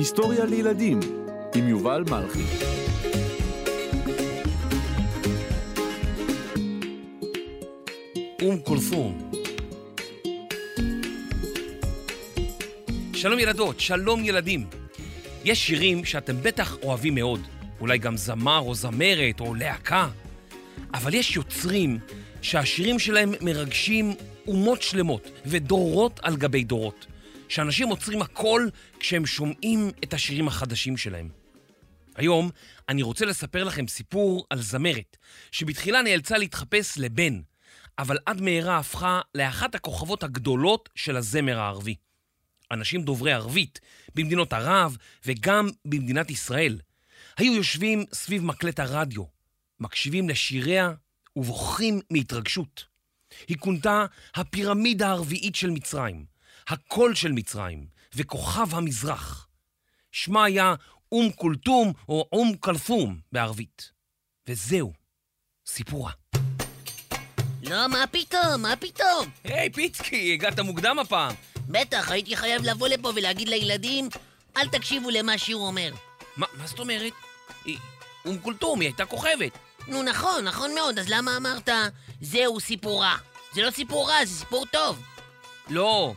היסטוריה לילדים עם יובל מלכי. אום כולתום. שלום ילדות, שלום ילדים. יש שירים שאתם בטח אוהבים מאוד, אולי גם זמר או זמרת או להקה, אבל יש יוצרים שהשירים שלהם מרגשים אומות שלמות ודורות על גבי דורות, שאנשים עוצרים הכל כשהם שומעים את השירים החדשים שלהם. היום אני רוצה לספר לכם סיפור על זמרת, שבתחילה נאלצה להתחפש לבן, אבל עד מהרה הפכה לאחת הכוכבות הגדולות של הזמר הערבי. אנשים דוברי ערבית במדינות ערב וגם במדינת ישראל היו יושבים סביב מקלט הרדיו, מקשיבים לשיריה ובוכים מהתרגשות. היא כונתה הפירמידה הרביעית של מצרים, הקול של מצרים וכוכב המזרח. שמה היה אום כולתום או אום כלתום בערבית. וזהו, סיפורה. לא, מה פתאום, מה פתאום? היי, פיצקי, הגעת מוקדם הפעם. בטח, הייתי חייב לבוא לפה ולהגיד לילדים, אל תקשיבו למה שהוא אומר. מה, מה זאת אומרת? היא, אום כולתום, היא הייתה כוכבת. נו נכון, נכון מאוד, אז למה אמרת, זהו סיפורה? זה לא סיפור רע, זה סיפור טוב. לא,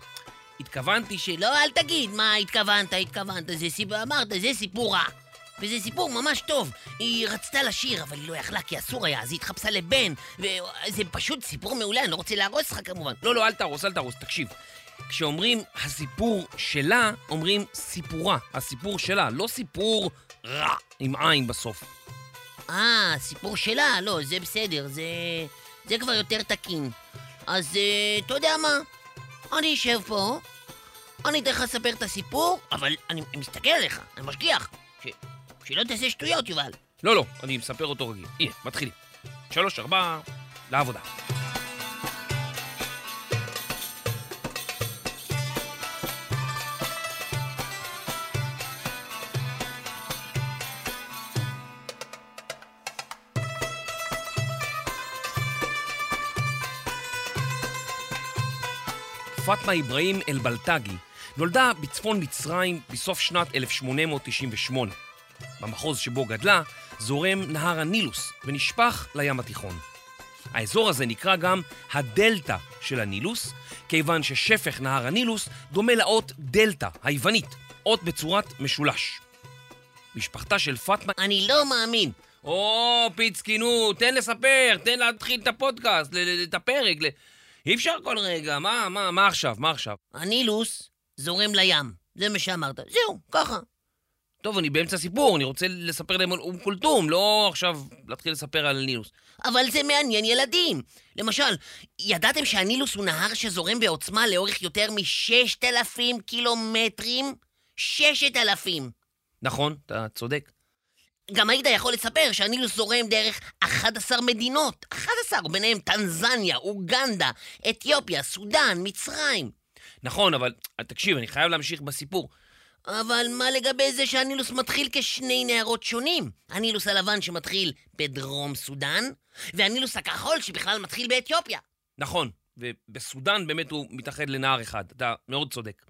התכוונתי ש... לא, אל תגיד מה התכוונת, התכוונת, זה סיפור, אמרת, זה סיפור רע. וזה סיפור ממש טוב. היא רצתה לשיר, אבל היא לא יכלה כי אסור היה, אז היא התחפשה לבן, וזה פשוט סיפור מעולה, אני לא רוצה להרוס לך כמובן. לא, לא, אל תהרוס, אל תהרוס, תקשיב. כשאומרים הסיפור שלה, אומרים סיפורה, הסיפור שלה, לא סיפור רע, עם עין בסוף. אה, סיפור שלה? לא, זה בסדר, זה... זה כבר יותר תקין. אז אה, אתה יודע מה? אני אשב פה, אני אתן לך לספר את הסיפור, אבל אני מסתכל עליך, אני משגיח. ש... שלא תעשה שטויות, יובל. לא, לא, אני מספר אותו רגיל. הנה, מתחילים. שלוש, ארבע, לעבודה. פאטמה אברהים אל-בלטגי נולדה בצפון מצרים בסוף שנת 1898. במחוז שבו גדלה זורם נהר הנילוס ונשפך לים התיכון. האזור הזה נקרא גם הדלתא של הנילוס, כיוון ששפך נהר הנילוס דומה לאות דלתא היוונית, אות בצורת משולש. משפחתה של פאטמה... אני לא מאמין. או, פיצקי, נו, תן לספר, תן להתחיל את הפודקאסט, את הפרק. אי אפשר כל רגע, מה, מה, מה עכשיו, מה עכשיו? הנילוס זורם לים, זה מה שאמרת. זהו, ככה. טוב, אני באמצע סיפור, אני רוצה לספר להם על אום כולתום, לא עכשיו להתחיל לספר על נילוס. אבל זה מעניין ילדים. למשל, ידעתם שהנילוס הוא נהר שזורם בעוצמה לאורך יותר מ-6,000 קילומטרים? 6,000. נכון, אתה צודק. גם היית יכול לספר שהנילוס זורם דרך 11 מדינות. 11, ביניהם טנזניה, אוגנדה, אתיופיה, סודאן, מצרים. נכון, אבל תקשיב, אני חייב להמשיך בסיפור. אבל מה לגבי זה שהנילוס מתחיל כשני נהרות שונים? הנילוס הלבן שמתחיל בדרום סודאן, והנילוס הכחול שבכלל מתחיל באתיופיה. נכון, ובסודאן באמת הוא מתאחד לנהר אחד, אתה מאוד צודק.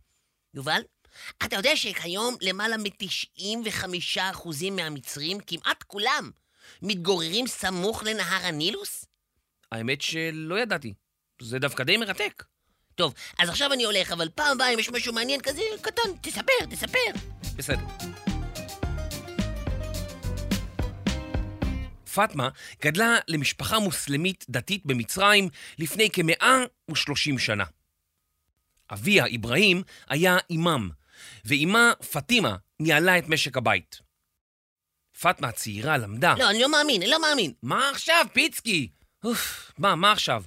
יובל, אתה יודע שכיום למעלה מ-95% מהמצרים, כמעט כולם, מתגוררים סמוך לנהר הנילוס? האמת שלא ידעתי. זה דווקא די מרתק. טוב, אז עכשיו אני הולך, אבל פעם הבאה אם יש משהו מעניין כזה, קטן, תספר, תספר. בסדר. פאטמה גדלה למשפחה מוסלמית דתית במצרים לפני כמאה ושלושים שנה. אביה, אברהים, היה אימאם, ואימה, פטימה, ניהלה את משק הבית. פאטמה הצעירה למדה... לא, אני לא מאמין, אני לא מאמין. מה עכשיו, פיצקי? אוף, מה, מה עכשיו?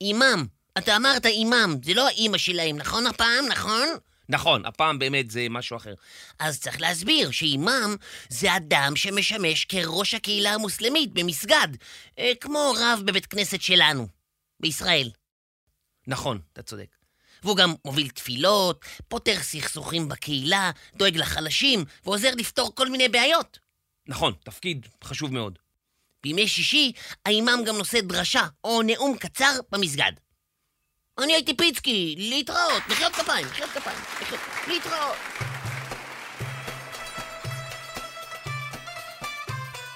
אימאם, אתה אמרת אימאם, זה לא האימא שלהם, נכון הפעם, נכון? נכון, הפעם באמת זה משהו אחר. אז צריך להסביר שאימאם זה אדם שמשמש כראש הקהילה המוסלמית במסגד, אה, כמו רב בבית כנסת שלנו, בישראל. נכון, אתה צודק. והוא גם מוביל תפילות, פותר סכסוכים בקהילה, דואג לחלשים, ועוזר לפתור כל מיני בעיות. נכון, תפקיד חשוב מאוד. בימי שישי, האימאם גם נושא דרשה או נאום קצר במסגד. אני הייתי פיצקי, להתראות, מחיאות כפיים, מחיאות כפיים, להתראות.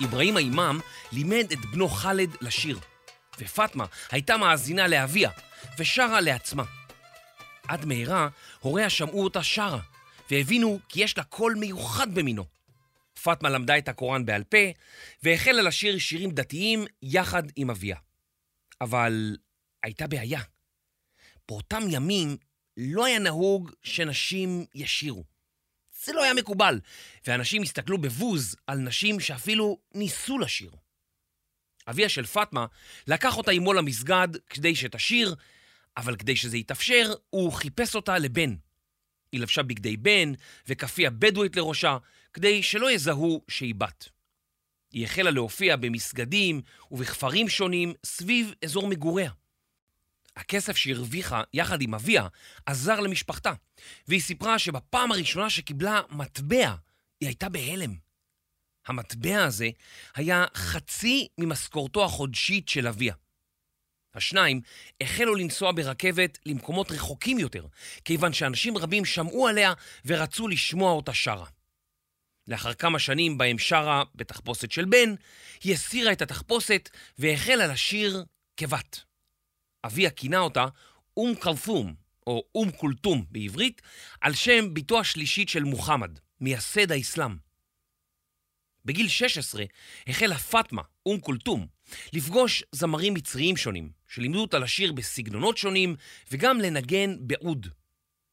אברהים האימאם לימד את בנו ח'אלד לשיר, ופטמה הייתה מאזינה לאביה ושרה לעצמה. עד מהרה הוריה שמעו אותה שרה, והבינו כי יש לה קול מיוחד במינו. פטמה למדה את הקוראן בעל פה, והחלה לשיר שירים דתיים יחד עם אביה. אבל הייתה בעיה. באותם ימים לא היה נהוג שנשים ישירו. זה לא היה מקובל, ואנשים הסתכלו בבוז על נשים שאפילו ניסו לשיר. אביה של פאטמה לקח אותה עמו למסגד כדי שתשיר, אבל כדי שזה יתאפשר, הוא חיפש אותה לבן. היא לבשה בגדי בן וכאפיה בדואית לראשה, כדי שלא יזהו שהיא בת. היא החלה להופיע במסגדים ובכפרים שונים סביב אזור מגוריה. הכסף שהרוויחה יחד עם אביה עזר למשפחתה, והיא סיפרה שבפעם הראשונה שקיבלה מטבע, היא הייתה בהלם. המטבע הזה היה חצי ממשכורתו החודשית של אביה. השניים החלו לנסוע ברכבת למקומות רחוקים יותר, כיוון שאנשים רבים שמעו עליה ורצו לשמוע אותה שרה. לאחר כמה שנים בהם שרה בתחפושת של בן, היא הסירה את התחפושת והחלה לשיר כבת. אביה כינה אותה אום כלתום, או אום כולתום בעברית, על שם בתו השלישית של מוחמד, מייסד האסלאם. בגיל 16 החלה פאטמה, אום כולתום, לפגוש זמרים מצריים שונים, שלימדו אותה לשיר בסגנונות שונים וגם לנגן בעוד.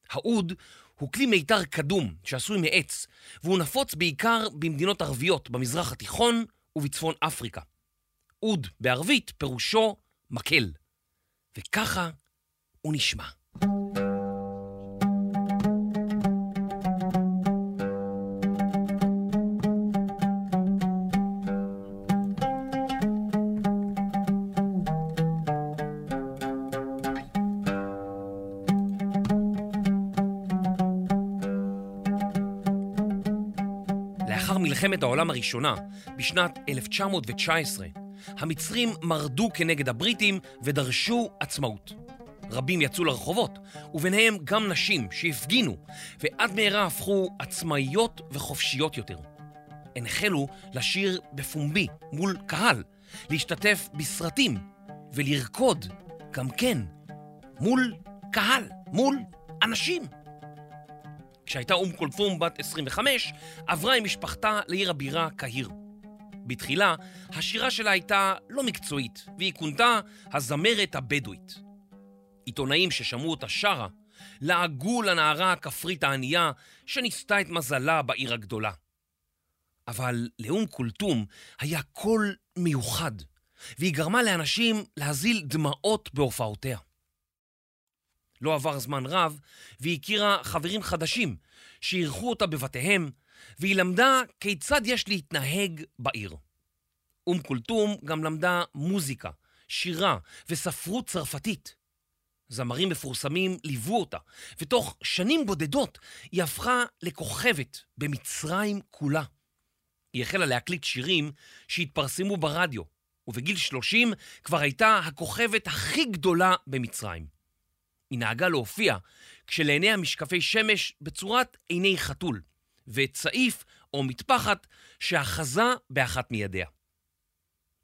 העוד הוא כלי מיתר קדום שעשוי מעץ, והוא נפוץ בעיקר במדינות ערביות במזרח התיכון ובצפון אפריקה. עוד בערבית פירושו מקל. וככה הוא נשמע. לאחר מלחמת העולם הראשונה, בשנת 1919, המצרים מרדו כנגד הבריטים ודרשו עצמאות. רבים יצאו לרחובות, וביניהם גם נשים שהפגינו, ועד מהרה הפכו עצמאיות וחופשיות יותר. הן החלו לשיר בפומבי מול קהל, להשתתף בסרטים ולרקוד, גם כן, מול קהל, מול אנשים. כשהייתה אום כולתום בת 25, עברה עם משפחתה לעיר הבירה קהיר. בתחילה, השירה שלה הייתה לא מקצועית, והיא כונתה הזמרת הבדואית. עיתונאים ששמעו אותה שרה, לעגו לנערה הכפרית הענייה שניסתה את מזלה בעיר הגדולה. אבל לאום כולתום היה קול מיוחד, והיא גרמה לאנשים להזיל דמעות בהופעותיה. לא עבר זמן רב, והיא הכירה חברים חדשים שאירחו אותה בבתיהם, והיא למדה כיצד יש להתנהג בעיר. אום כולתום גם למדה מוזיקה, שירה וספרות צרפתית. זמרים מפורסמים ליוו אותה, ותוך שנים בודדות היא הפכה לכוכבת במצרים כולה. היא החלה להקליט שירים שהתפרסמו ברדיו, ובגיל 30 כבר הייתה הכוכבת הכי גדולה במצרים. היא נהגה להופיע כשלעיניה משקפי שמש בצורת עיני חתול, וצעיף או מטפחת שאחזה באחת מידיה.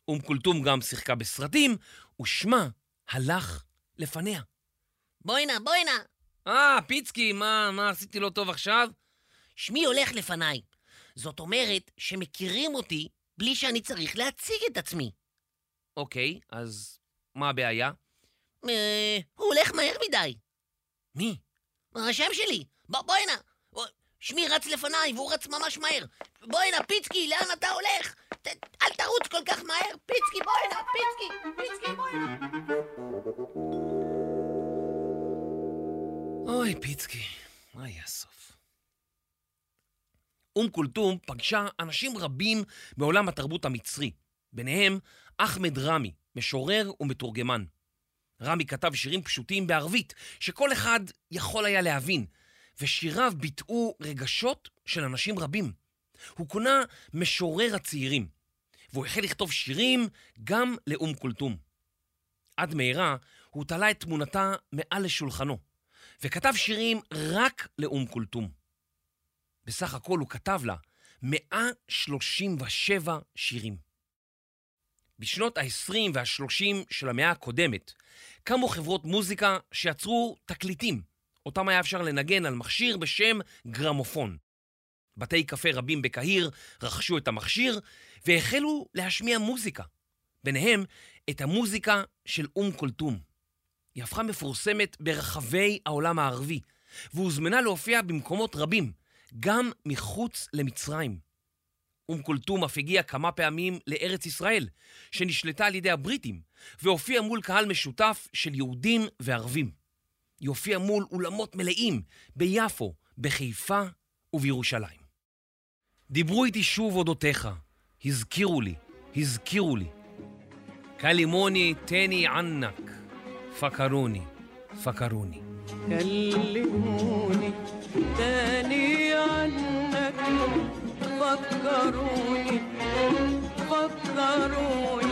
אום כולתום גם שיחקה בסרטים, ושמה הלך לפניה. בואי נא, בואי נא. אה, פיצקי, מה, מה עשיתי לא טוב עכשיו? שמי הולך לפניי. זאת אומרת שמכירים אותי בלי שאני צריך להציג את עצמי. אוקיי, אז מה הבעיה? אה, הוא הולך מהר מדי. מי? השם שלי. בואי נא. בוא- שמי רץ לפניי והוא רץ ממש מהר. בואי נא, פיצקי, לאן אתה הולך? ת, אל תרוץ כל כך מהר. פיצקי, בואי נא, פיצקי, פיצקי, בואי נא. אוי, פיצקי, מה יהיה הסוף? אום כולתום פגשה אנשים רבים מעולם התרבות המצרי, ביניהם אחמד רמי, משורר ומתורגמן. רמי כתב שירים פשוטים בערבית, שכל אחד יכול היה להבין, ושיריו ביטאו רגשות של אנשים רבים. הוא כונה משורר הצעירים, והוא החל לכתוב שירים גם לאום כולתום. עד מהרה הוא תלה את תמונתה מעל לשולחנו, וכתב שירים רק לאום כולתום. בסך הכל הוא כתב לה 137 שירים. בשנות ה-20 וה-30 של המאה הקודמת קמו חברות מוזיקה שיצרו תקליטים, אותם היה אפשר לנגן על מכשיר בשם גרמופון. בתי קפה רבים בקהיר רכשו את המכשיר והחלו להשמיע מוזיקה, ביניהם את המוזיקה של אום כולתום. היא הפכה מפורסמת ברחבי העולם הערבי, והוזמנה להופיע במקומות רבים, גם מחוץ למצרים. אום כולתום אף הגיע כמה פעמים לארץ ישראל, שנשלטה על ידי הבריטים, והופיע מול קהל משותף של יהודים וערבים. היא הופיעה מול אולמות מלאים ביפו, בחיפה ובירושלים. דיברו איתי שוב אודותיך, הזכירו לי, הזכירו לי. כלימוני תני ענק, פקרוני, פקרוני. كلموني تاني عنك فكروني فكروني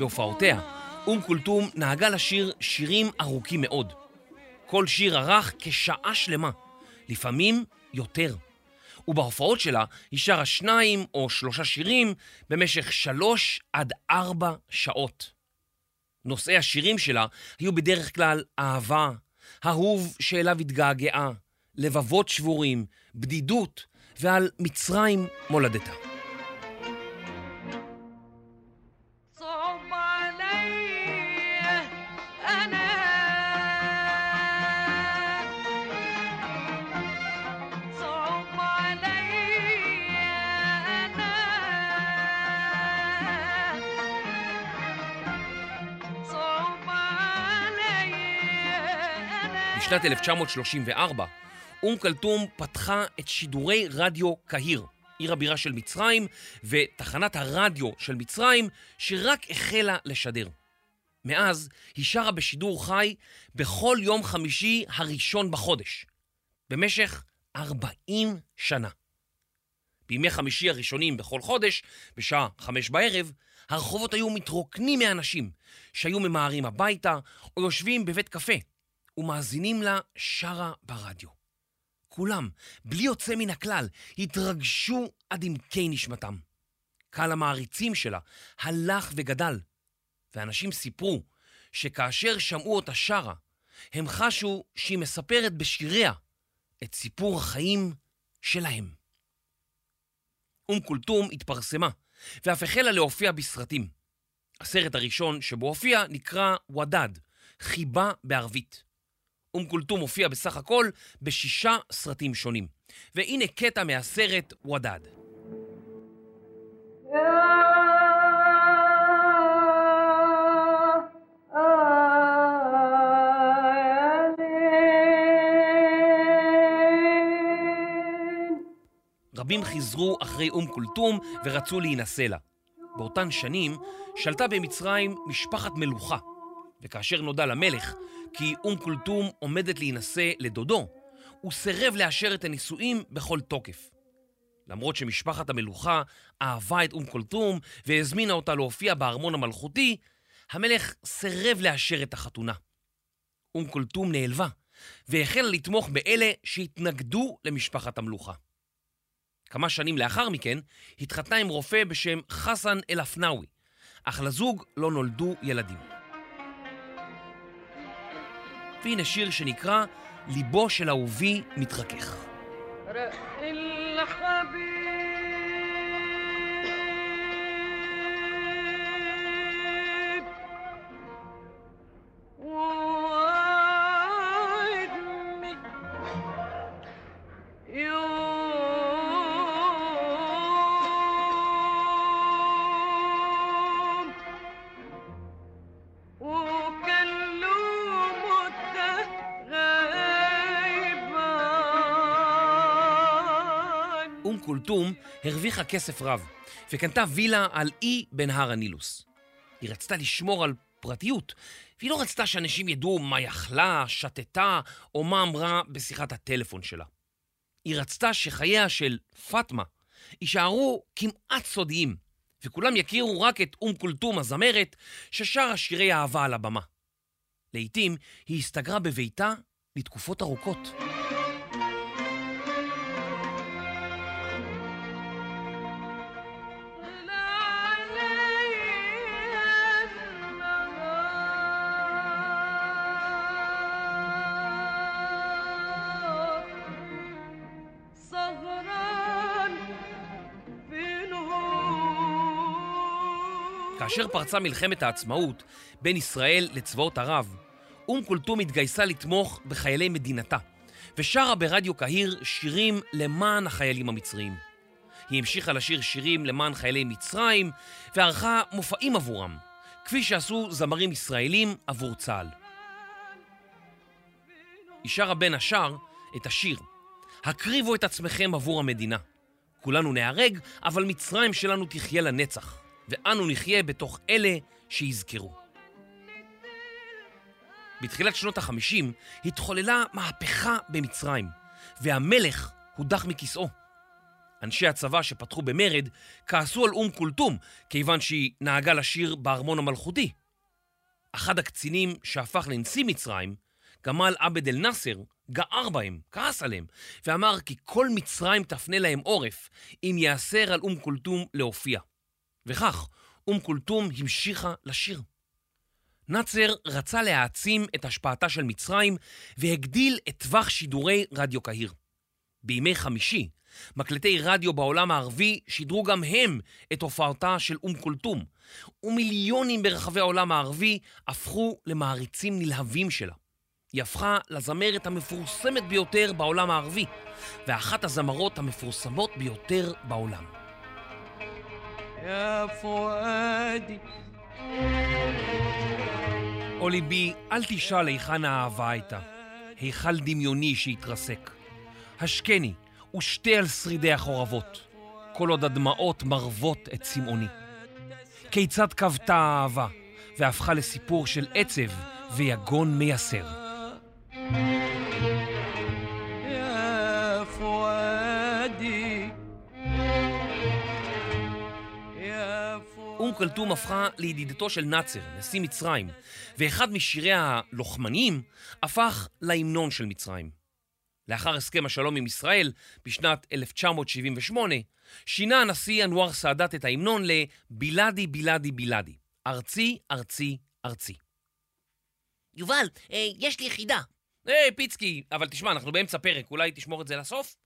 בהופעותיה, אום כולתום נהגה לשיר שירים ארוכים מאוד. כל שיר ארך כשעה שלמה, לפעמים יותר. ובהופעות שלה היא שרה שניים או שלושה שירים במשך שלוש עד ארבע שעות. נושאי השירים שלה היו בדרך כלל אהבה, אהוב שאליו התגעגעה, לבבות שבורים, בדידות ועל מצרים מולדתה. בשנת 1934, אום כלתום פתחה את שידורי רדיו קהיר, עיר הבירה של מצרים, ותחנת הרדיו של מצרים, שרק החלה לשדר. מאז היא שרה בשידור חי בכל יום חמישי הראשון בחודש, במשך 40 שנה. בימי חמישי הראשונים בכל חודש, בשעה חמש בערב, הרחובות היו מתרוקנים מאנשים שהיו ממהרים הביתה או יושבים בבית קפה ומאזינים לה שרה ברדיו. כולם, בלי יוצא מן הכלל, התרגשו עד עמקי נשמתם. קהל המעריצים שלה הלך וגדל, ואנשים סיפרו שכאשר שמעו אותה שרה, הם חשו שהיא מספרת בשיריה את סיפור החיים שלהם. אום כולתום התפרסמה, ואף החלה להופיע בסרטים. הסרט הראשון שבו הופיע נקרא ודד, חיבה בערבית. אום כולתום הופיע בסך הכל בשישה סרטים שונים. והנה קטע מהסרט ודד. רבים חיזרו אחרי אום כולתום ורצו להינשא לה. באותן שנים שלטה במצרים משפחת מלוכה, וכאשר נודע למלך כי אום כולתום עומדת להינשא לדודו, הוא סירב לאשר את הנישואים בכל תוקף. למרות שמשפחת המלוכה אהבה את אום כולתום והזמינה אותה להופיע בארמון המלכותי, המלך סירב לאשר את החתונה. אום כולתום נעלבה, והחלה לתמוך באלה שהתנגדו למשפחת המלוכה. כמה שנים לאחר מכן התחתנה עם רופא בשם חסן אל-אפנאווי, אך לזוג לא נולדו ילדים. והנה שיר שנקרא ליבו של אהובי מתרכך. כולתום הרוויחה כסף רב, וקנתה וילה על אי בנהר הנילוס. היא רצתה לשמור על פרטיות, והיא לא רצתה שאנשים ידעו מה היא אכלה, שתתה, או מה אמרה בשיחת הטלפון שלה. היא רצתה שחייה של פאטמה יישארו כמעט סודיים, וכולם יכירו רק את אום כולתום הזמרת, ששרה שירי אהבה על הבמה. לעתים היא הסתגרה בביתה לתקופות ארוכות. כאשר פרצה מלחמת העצמאות בין ישראל לצבאות ערב, אום כולתום התגייסה לתמוך בחיילי מדינתה, ושרה ברדיו קהיר שירים למען החיילים המצריים. היא המשיכה לשיר שירים למען חיילי מצרים, וערכה מופעים עבורם, כפי שעשו זמרים ישראלים עבור צה"ל. היא שרה בין השאר את השיר הקריבו את עצמכם עבור המדינה. כולנו נהרג, אבל מצרים שלנו תחיה לנצח, ואנו נחיה בתוך אלה שיזכרו. בתחילת שנות ה-50 התחוללה מהפכה במצרים, והמלך הודח מכיסאו. אנשי הצבא שפתחו במרד כעסו על אום כולתום, כיוון שהיא נהגה לשיר בארמון המלכותי. אחד הקצינים שהפך לנשיא מצרים, גמל עבד אל נאסר, גער בהם, כעס עליהם, ואמר כי כל מצרים תפנה להם עורף אם ייאסר על אום כולתום להופיע. וכך, אום כולתום המשיכה לשיר. נאצר רצה להעצים את השפעתה של מצרים והגדיל את טווח שידורי רדיו קהיר. בימי חמישי, מקלטי רדיו בעולם הערבי שידרו גם הם את הופעתה של אום כולתום, ומיליונים ברחבי העולם הערבי הפכו למעריצים נלהבים שלה. היא הפכה לזמרת המפורסמת ביותר בעולם הערבי, ואחת הזמרות המפורסמות ביותר בעולם. يا فؤادي או ליבי, אל תשאל היכן האהבה הייתה, היכל דמיוני שהתרסק. השקני ושתה על שרידי החורבות, כל עוד הדמעות מרוות את צמאוני. כיצד כבתה האהבה, והפכה לסיפור של עצב ויגון מייסר. אום כולתום הפכה לידידתו של נאצר, נשיא מצרים, ואחד משירי הלוחמניים הפך להמנון של מצרים. לאחר הסכם השלום עם ישראל בשנת 1978, שינה הנשיא אנואר סאדאת את ההמנון לבילאדי בילאדי בילאדי, ארצי, ארצי, ארצי. יובל, אה, יש לי חידה. היי, פיצקי, אבל תשמע, אנחנו באמצע פרק, אולי תשמור את זה לסוף?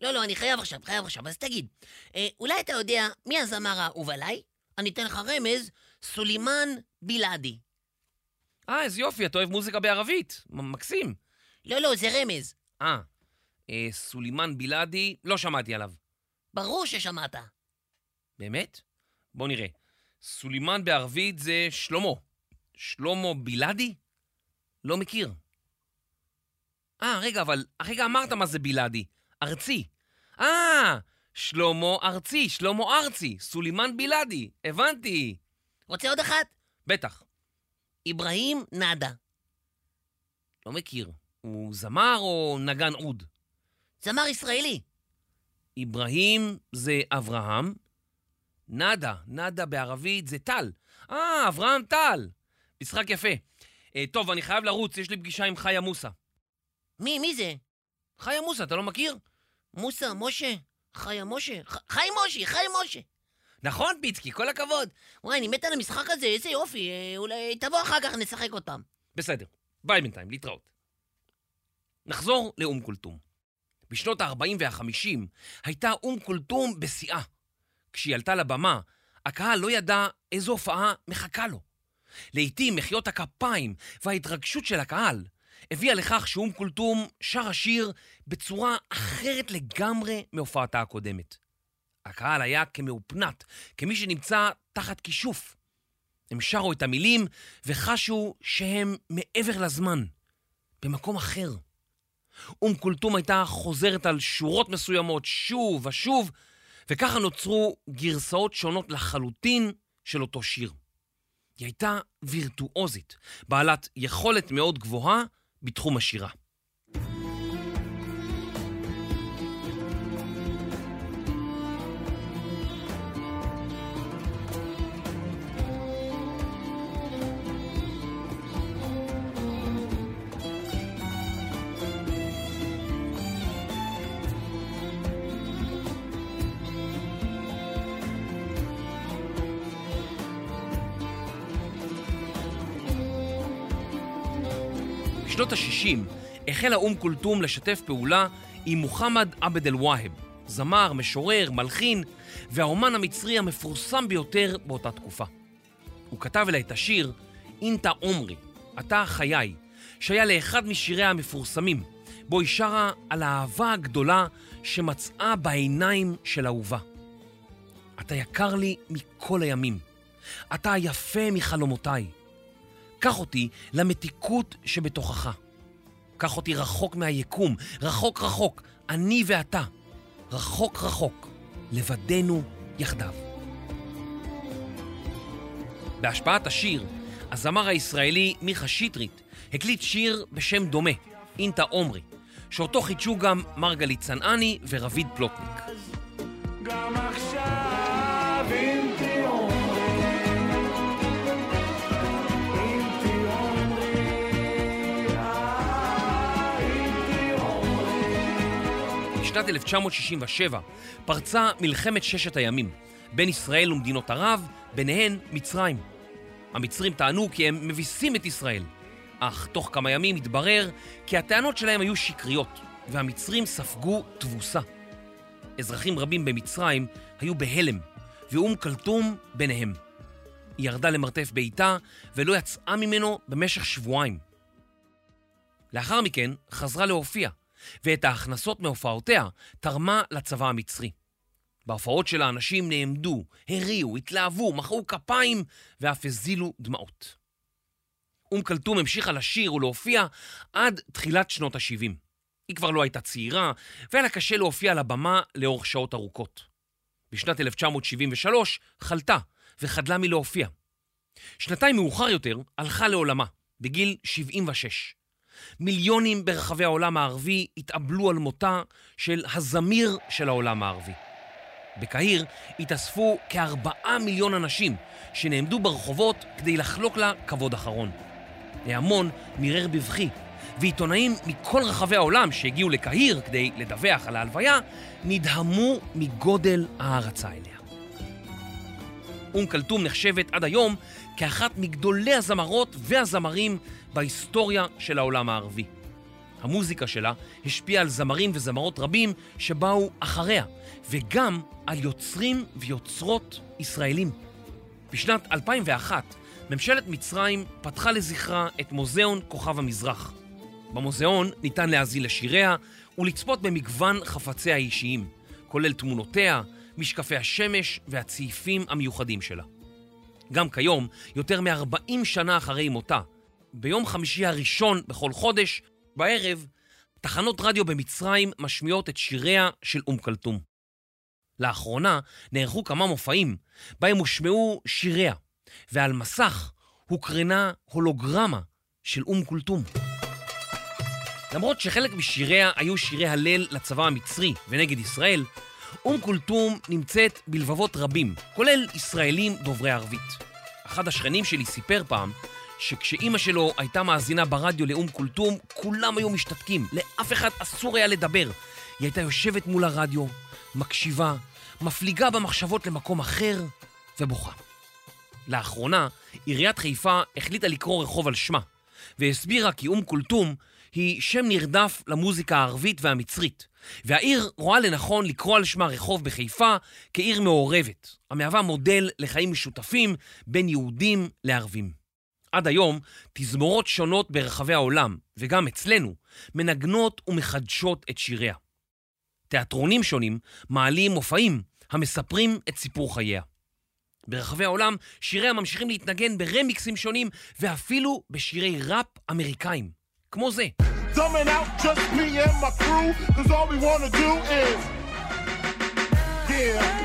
לא, לא, אני חייב עכשיו, חייב עכשיו. אז תגיד, אה, אולי אתה יודע מי הזמר האהוב עליי? אני אתן לך רמז, סולימאן بلادي. אה, איזה יופי, אתה אוהב מוזיקה בערבית. מקסים. לא, לא, זה רמז. אה, אה, סולימאן بلادي, לא שמעתי עליו. ברור ששמעת. באמת? בוא נראה. סולימאן בערבית זה שלמה. שלמה بلادي? לא מכיר. אה, רגע, אבל הרגע אמרת מה זה بلادي. ארצי. אה, שלמה ארצי, שלמה ארצי, סולימאן בילאדי. הבנתי. רוצה עוד אחת? בטח. אברהים נאדה. לא מכיר. הוא זמר או נגן עוד? זמר ישראלי. אברהים זה אברהם. נדה, נדה בערבית זה טל. אה, אברהם טל. משחק יפה. אה, טוב, אני חייב לרוץ, יש לי פגישה עם חיה מוסא. מי, מי זה? חיה מוסא, אתה לא מכיר? מוסא, משה? חיה משה? חי משה, חי משה. נכון, פיצקי, כל הכבוד. וואי, אני מת על המשחק הזה, איזה יופי. אה, אולי תבוא אחר כך, נשחק עוד פעם. בסדר, ביי בינתיים, להתראות. נחזור לאום כולתום. בשנות ה-40 וה-50 הייתה אום כולתום בשיאה. כשהיא עלתה לבמה, הקהל לא ידע איזו הופעה מחכה לו. לעתים מחיאות הכפיים וההתרגשות של הקהל הביאה לכך שאום כולתום שרה שיר בצורה אחרת לגמרי מהופעתה הקודמת. הקהל היה כמאופנת, כמי שנמצא תחת כישוף. הם שרו את המילים וחשו שהם מעבר לזמן, במקום אחר. אום כולתום הייתה חוזרת על שורות מסוימות שוב ושוב, וככה נוצרו גרסאות שונות לחלוטין של אותו שיר. היא הייתה וירטואוזית, בעלת יכולת מאוד גבוהה בתחום השירה. בשנות ה-60 החל האום כולתום לשתף פעולה עם מוחמד עבד אל-והאב, זמר, משורר, מלחין והאומן המצרי המפורסם ביותר באותה תקופה. הוא כתב אליה את השיר "אינטה עומרי", אתה חיי, שהיה לאחד משיריה המפורסמים, בו היא שרה על האהבה הגדולה שמצאה בעיניים של אהובה. אתה יקר לי מכל הימים, אתה היפה מחלומותיי. קח אותי למתיקות שבתוכך. קח אותי רחוק מהיקום, רחוק רחוק, אני ואתה. רחוק רחוק, לבדנו יחדיו. בהשפעת השיר, הזמר הישראלי מיכה שטרית הקליט שיר בשם דומה, אינטה עומרי, שאותו חידשו גם מרגלית צנעני ורביד פלוטניק. גם עכשיו בשנת 1967 פרצה מלחמת ששת הימים בין ישראל ומדינות ערב, ביניהן מצרים. המצרים טענו כי הם מביסים את ישראל, אך תוך כמה ימים התברר כי הטענות שלהם היו שקריות, והמצרים ספגו תבוסה. אזרחים רבים במצרים היו בהלם, ואום כלתום ביניהם. היא ירדה למרתף ביתה ולא יצאה ממנו במשך שבועיים. לאחר מכן חזרה להופיע, ואת ההכנסות מהופעותיה תרמה לצבא המצרי. בהופעות שלה אנשים נעמדו, הריעו, התלהבו, מחאו כפיים ואף הזילו דמעות. אום כלתום המשיכה לשיר ולהופיע עד תחילת שנות ה-70. היא כבר לא הייתה צעירה, והיה לה קשה להופיע על הבמה לאורך שעות ארוכות. בשנת 1973 חלתה וחדלה מלהופיע. שנתיים מאוחר יותר הלכה לעולמה, בגיל 76. מיליונים ברחבי העולם הערבי התאבלו על מותה של הזמיר של העולם הערבי. בקהיר התאספו כארבעה מיליון אנשים שנעמדו ברחובות כדי לחלוק לה כבוד אחרון. ההמון מירר בבכי, ועיתונאים מכל רחבי העולם שהגיעו לקהיר כדי לדווח על ההלוויה, נדהמו מגודל ההערצה אליה. אום כלתום נחשבת עד היום כאחת מגדולי הזמרות והזמרים בהיסטוריה של העולם הערבי. המוזיקה שלה השפיעה על זמרים וזמרות רבים שבאו אחריה, וגם על יוצרים ויוצרות ישראלים. בשנת 2001 ממשלת מצרים פתחה לזכרה את מוזיאון כוכב המזרח. במוזיאון ניתן להאזין לשיריה ולצפות במגוון חפציה האישיים, כולל תמונותיה, משקפי השמש והצעיפים המיוחדים שלה. גם כיום, יותר מ-40 שנה אחרי מותה, ביום חמישי הראשון בכל חודש, בערב, תחנות רדיו במצרים משמיעות את שיריה של אום כלתום. לאחרונה נערכו כמה מופעים בהם הושמעו שיריה, ועל מסך הוקרנה הולוגרמה של אום כולתום. למרות שחלק משיריה היו שירי הלל לצבא המצרי ונגד ישראל, אום כולתום נמצאת בלבבות רבים, כולל ישראלים דוברי ערבית. אחד השכנים שלי סיפר פעם שכשאימא שלו הייתה מאזינה ברדיו לאום כולתום, כולם היו משתתקים, לאף אחד אסור היה לדבר. היא הייתה יושבת מול הרדיו, מקשיבה, מפליגה במחשבות למקום אחר ובוכה. לאחרונה, עיריית חיפה החליטה לקרוא רחוב על שמה, והסבירה כי אום כולתום היא שם נרדף למוזיקה הערבית והמצרית, והעיר רואה לנכון לקרוא על שמה רחוב בחיפה כעיר מעורבת, המהווה מודל לחיים משותפים בין יהודים לערבים. עד היום, תזמורות שונות ברחבי העולם, וגם אצלנו, מנגנות ומחדשות את שיריה. תיאטרונים שונים מעלים מופעים המספרים את סיפור חייה. ברחבי העולם שיריה ממשיכים להתנגן ברמיקסים שונים ואפילו בשירי ראפ אמריקאים, כמו זה. Dumbing out just me and my crew, cause all we wanna do is. Yeah.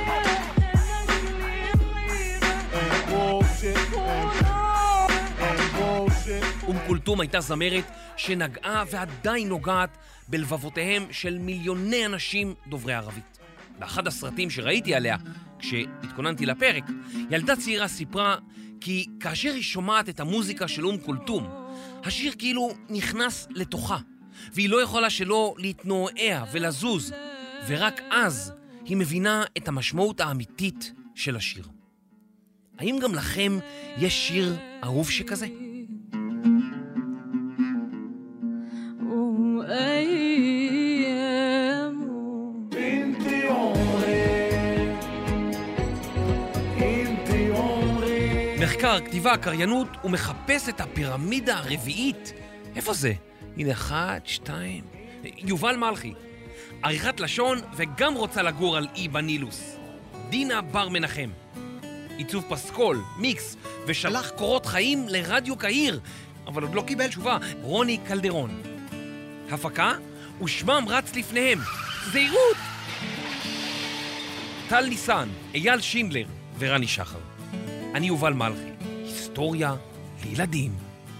אום כולתום הייתה זמרת שנגעה ועדיין נוגעת בלבבותיהם של מיליוני אנשים דוברי ערבית. באחד הסרטים שראיתי עליה, כשהתכוננתי לפרק, ילדה צעירה סיפרה כי כאשר היא שומעת את המוזיקה של אום כולתום, השיר כאילו נכנס לתוכה, והיא לא יכולה שלא להתנועע ולזוז, ורק אז היא מבינה את המשמעות האמיתית של השיר. האם גם לכם יש שיר אהוב שכזה? מחקר, כתיבה, קריינות, הוא מחפש את הפירמידה הרביעית. איפה זה? הנה, אחת, שתיים... יובל מלכי. עריכת לשון וגם רוצה לגור על אי בנילוס. דינה בר מנחם. עיצוב פסקול, מיקס, ושלח קורות חיים לרדיו קהיר, אבל עוד לא קיבל תשובה, רוני קלדרון. הפקה, ושמם רץ לפניהם. זהירות! טל ניסן, אייל שינדלר ורני שחר. אני יובל מלכי. היסטוריה לילדים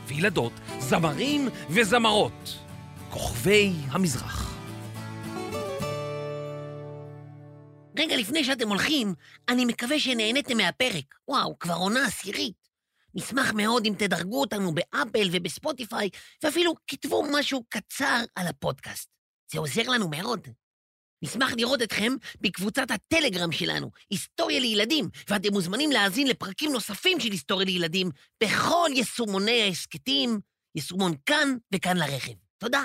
וילדות, זמרים וזמרות. כוכבי המזרח. רגע לפני שאתם הולכים, אני מקווה שנהניתם מהפרק. וואו, כבר עונה עשירית. נשמח מאוד אם תדרגו אותנו באפל ובספוטיפיי, ואפילו כתבו משהו קצר על הפודקאסט. זה עוזר לנו מאוד. נשמח לראות אתכם בקבוצת הטלגרם שלנו, היסטוריה לילדים, ואתם מוזמנים להאזין לפרקים נוספים של היסטוריה לילדים בכל יישומוני ההסכתים, יישומון כאן וכאן לרכב. תודה.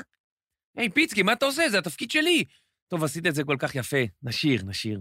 היי, פיצקי, מה אתה עושה? זה התפקיד שלי. טוב, עשית את זה כל כך יפה. נשיר, נשיר.